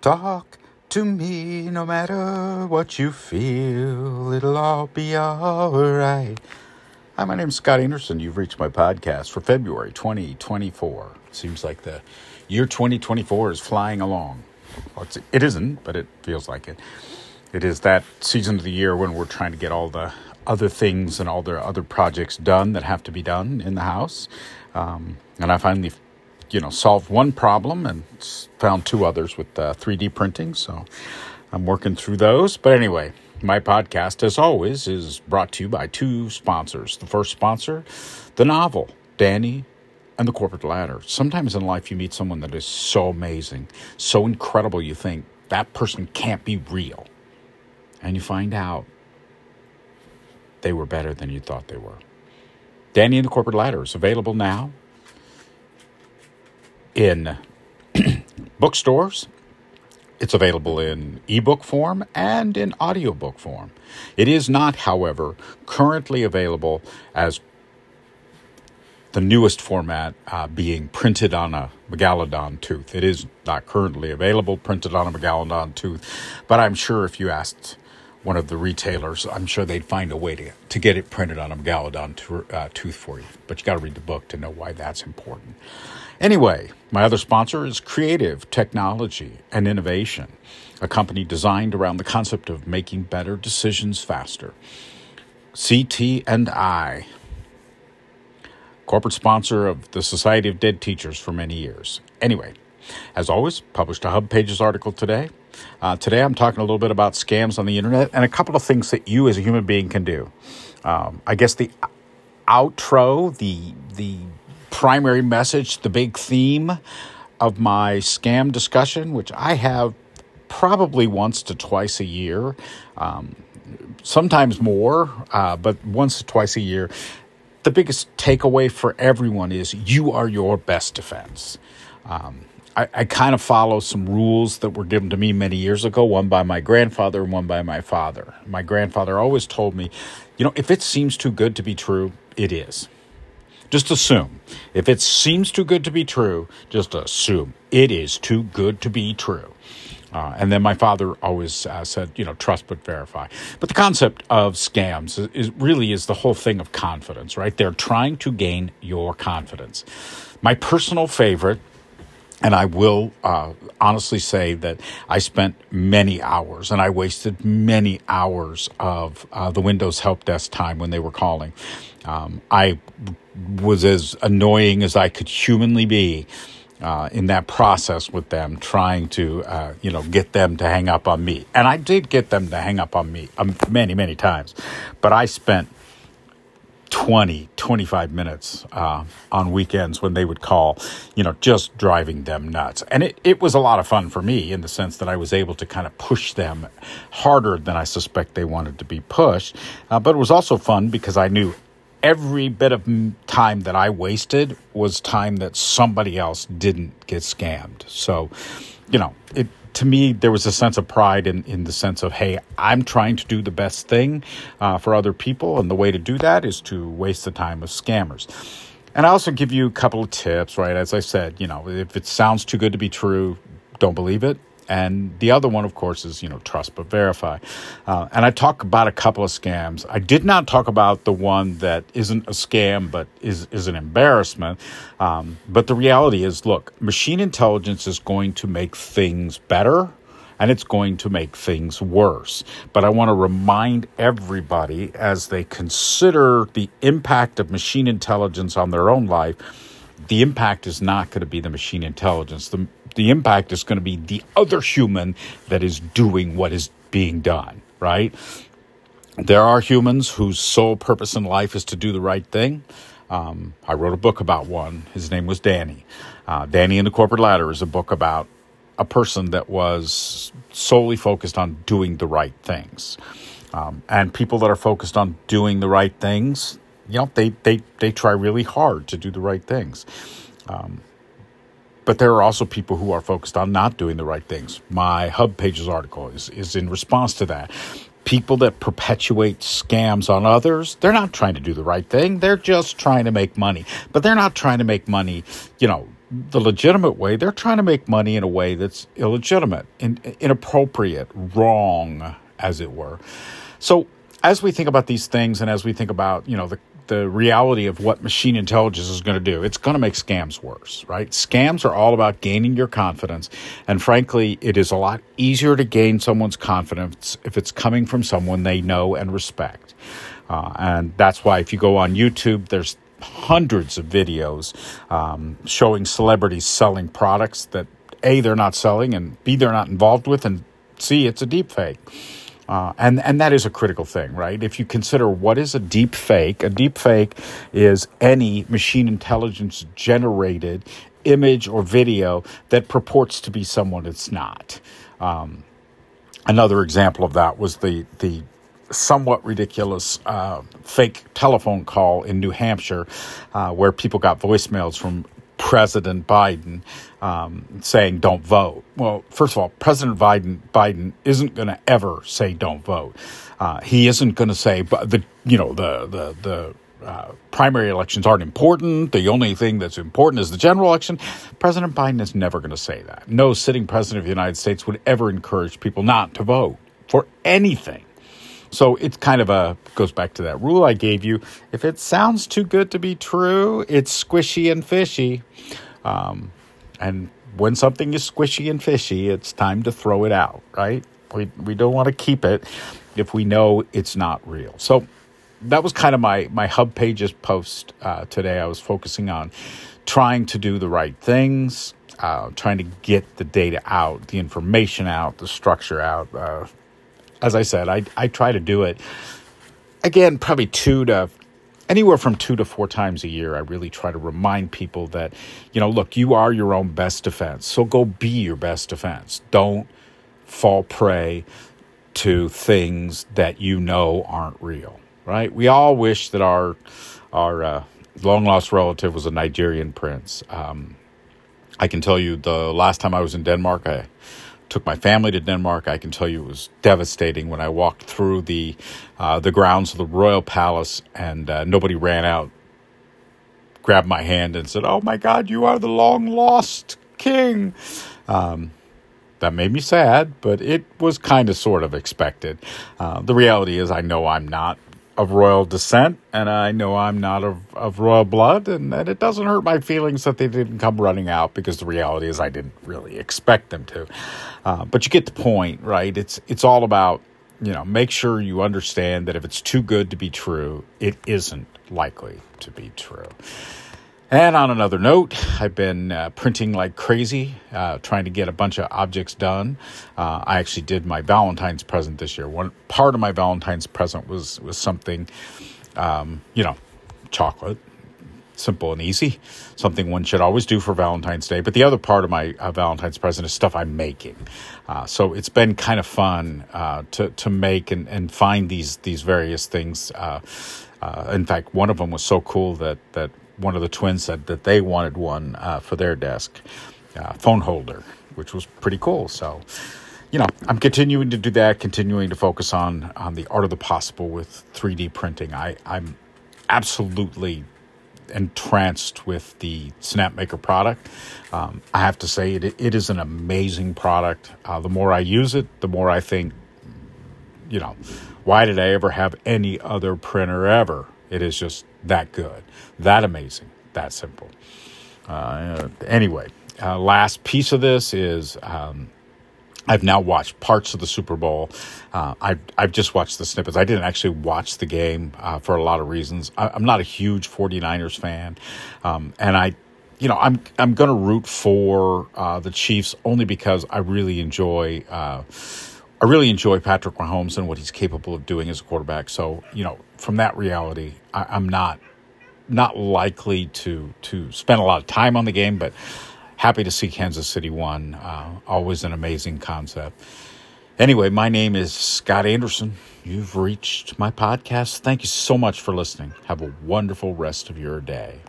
Talk to me no matter what you feel, it'll all be alright. Hi, my name's Scott Anderson. You've reached my podcast for February 2024. Seems like the year 2024 is flying along. Well, it isn't, but it feels like it. It is that season of the year when we're trying to get all the other things and all the other projects done that have to be done in the house. Um, and I finally you know, solved one problem and found two others with uh, 3D printing. So I'm working through those. But anyway, my podcast, as always, is brought to you by two sponsors. The first sponsor, the novel, Danny and the Corporate Ladder. Sometimes in life, you meet someone that is so amazing, so incredible, you think that person can't be real. And you find out they were better than you thought they were. Danny and the Corporate Ladder is available now in bookstores. It's available in ebook form and in audiobook form. It is not, however, currently available as the newest format uh, being printed on a megalodon tooth. It is not currently available printed on a megalodon tooth, but I'm sure if you asked one of the retailers, I'm sure they'd find a way to, to get it printed on a megalodon to, uh, tooth for you. But you got to read the book to know why that's important. Anyway, my other sponsor is Creative Technology and Innovation, a company designed around the concept of making better decisions faster. CT and I, corporate sponsor of the Society of Dead Teachers for many years. Anyway, as always, published a Hub Pages article today. Uh, today I'm talking a little bit about scams on the internet and a couple of things that you as a human being can do. Um, I guess the outro, the the primary message, the big theme of my scam discussion, which I have probably once to twice a year, um, sometimes more, uh, but once to twice a year. The biggest takeaway for everyone is you are your best defense. Um, I, I kind of follow some rules that were given to me many years ago, one by my grandfather and one by my father. My grandfather always told me, you know, if it seems too good to be true, it is. Just assume. If it seems too good to be true, just assume it is too good to be true. Uh, and then my father always uh, said, you know, trust but verify. But the concept of scams is, is, really is the whole thing of confidence, right? They're trying to gain your confidence. My personal favorite and I will uh, honestly say that I spent many hours and I wasted many hours of uh, the Windows help desk time when they were calling. Um, I was as annoying as I could humanly be. Uh, in that process with them, trying to, uh, you know, get them to hang up on me. And I did get them to hang up on me um, many, many times. But I spent 20, 25 minutes uh, on weekends when they would call, you know, just driving them nuts. And it, it was a lot of fun for me in the sense that I was able to kind of push them harder than I suspect they wanted to be pushed. Uh, but it was also fun because I knew every bit of time that I wasted was time that somebody else didn't get scammed. So, you know, it to me, there was a sense of pride in, in the sense of, hey, I'm trying to do the best thing uh, for other people, and the way to do that is to waste the time of scammers. And I also give you a couple of tips, right? As I said, you know, if it sounds too good to be true, don't believe it. And the other one, of course, is, you know, trust but verify. Uh, and I talk about a couple of scams. I did not talk about the one that isn't a scam but is, is an embarrassment. Um, but the reality is look, machine intelligence is going to make things better and it's going to make things worse. But I want to remind everybody as they consider the impact of machine intelligence on their own life the impact is not going to be the machine intelligence. The, the impact is going to be the other human that is doing what is being done, right? There are humans whose sole purpose in life is to do the right thing. Um, I wrote a book about one. His name was Danny. Uh, Danny and the Corporate Ladder is a book about a person that was solely focused on doing the right things. Um, and people that are focused on doing the right things, you know, they, they, they try really hard to do the right things. Um, but there are also people who are focused on not doing the right things. My Hub Pages article is, is in response to that. People that perpetuate scams on others, they're not trying to do the right thing. They're just trying to make money. But they're not trying to make money, you know, the legitimate way, they're trying to make money in a way that's illegitimate, in, inappropriate, wrong, as it were. So, as we think about these things, and as we think about you know the the reality of what machine intelligence is going to do, it's going to make scams worse, right? Scams are all about gaining your confidence, and frankly, it is a lot easier to gain someone's confidence if it's coming from someone they know and respect. Uh, and that's why if you go on YouTube, there's hundreds of videos um, showing celebrities selling products that A, they're not selling, and B, they're not involved with, and C, it's a deep fake. Uh, and and that is a critical thing, right? If you consider what is a deep fake, a deep fake is any machine intelligence generated image or video that purports to be someone it's not. Um, another example of that was the the somewhat ridiculous uh, fake telephone call in New Hampshire uh, where people got voicemails from President Biden um, saying don't vote. Well, first of all, President Biden Biden isn't going to ever say don't vote. Uh, he isn't going to say, but the you know the the the. Uh, primary elections aren't important. The only thing that's important is the general election. President Biden is never going to say that. No sitting president of the United States would ever encourage people not to vote for anything. So it's kind of a goes back to that rule I gave you. If it sounds too good to be true, it's squishy and fishy. Um, and when something is squishy and fishy, it's time to throw it out, right? We we don't want to keep it if we know it's not real. So that was kind of my my hub pages post uh, today. I was focusing on trying to do the right things, uh, trying to get the data out, the information out, the structure out, uh, as I said, I, I try to do it again, probably two to anywhere from two to four times a year. I really try to remind people that, you know, look, you are your own best defense. So go be your best defense. Don't fall prey to things that you know aren't real, right? We all wish that our, our, uh, long lost relative was a Nigerian prince. Um, I can tell you the last time I was in Denmark, I took my family to Denmark. I can tell you it was devastating when I walked through the uh, the grounds of the royal palace and uh, nobody ran out, grabbed my hand and said, "Oh my God, you are the long lost king." Um, that made me sad, but it was kind of sort of expected. Uh, the reality is, I know I'm not of royal descent, and I know I'm not of, of royal blood, and, and it doesn't hurt my feelings that they didn't come running out because the reality is I didn't really expect them to. Uh, but you get the point, right? It's it's all about you know make sure you understand that if it's too good to be true, it isn't likely to be true. And on another note, I've been uh, printing like crazy, uh, trying to get a bunch of objects done. Uh, I actually did my Valentine's present this year. One part of my Valentine's present was was something, um, you know, chocolate, simple and easy, something one should always do for Valentine's Day. But the other part of my uh, Valentine's present is stuff I'm making. Uh, so it's been kind of fun uh, to to make and, and find these these various things. in fact, one of them was so cool that that one of the twins said that they wanted one uh, for their desk, uh, phone holder, which was pretty cool. So, you know, I'm continuing to do that, continuing to focus on on the art of the possible with 3D printing. I, I'm absolutely entranced with the SnapMaker product. Um, I have to say, it, it is an amazing product. Uh, the more I use it, the more I think, you know, why did I ever have any other printer ever? It is just that good, that amazing, that simple. Uh, anyway, uh, last piece of this is um, I've now watched parts of the Super Bowl. Uh, I've I've just watched the snippets. I didn't actually watch the game uh, for a lot of reasons. I, am not a huge 49ers fan, um, and I. You know, I'm I'm going to root for uh, the Chiefs only because I really enjoy uh, I really enjoy Patrick Mahomes and what he's capable of doing as a quarterback. So, you know, from that reality, I, am not not likely to to spend a lot of time on the game, but happy to see Kansas City won. Uh, always an amazing concept. Anyway, my name is Scott Anderson. You've reached my podcast. Thank you so much for listening. Have a wonderful rest of your day.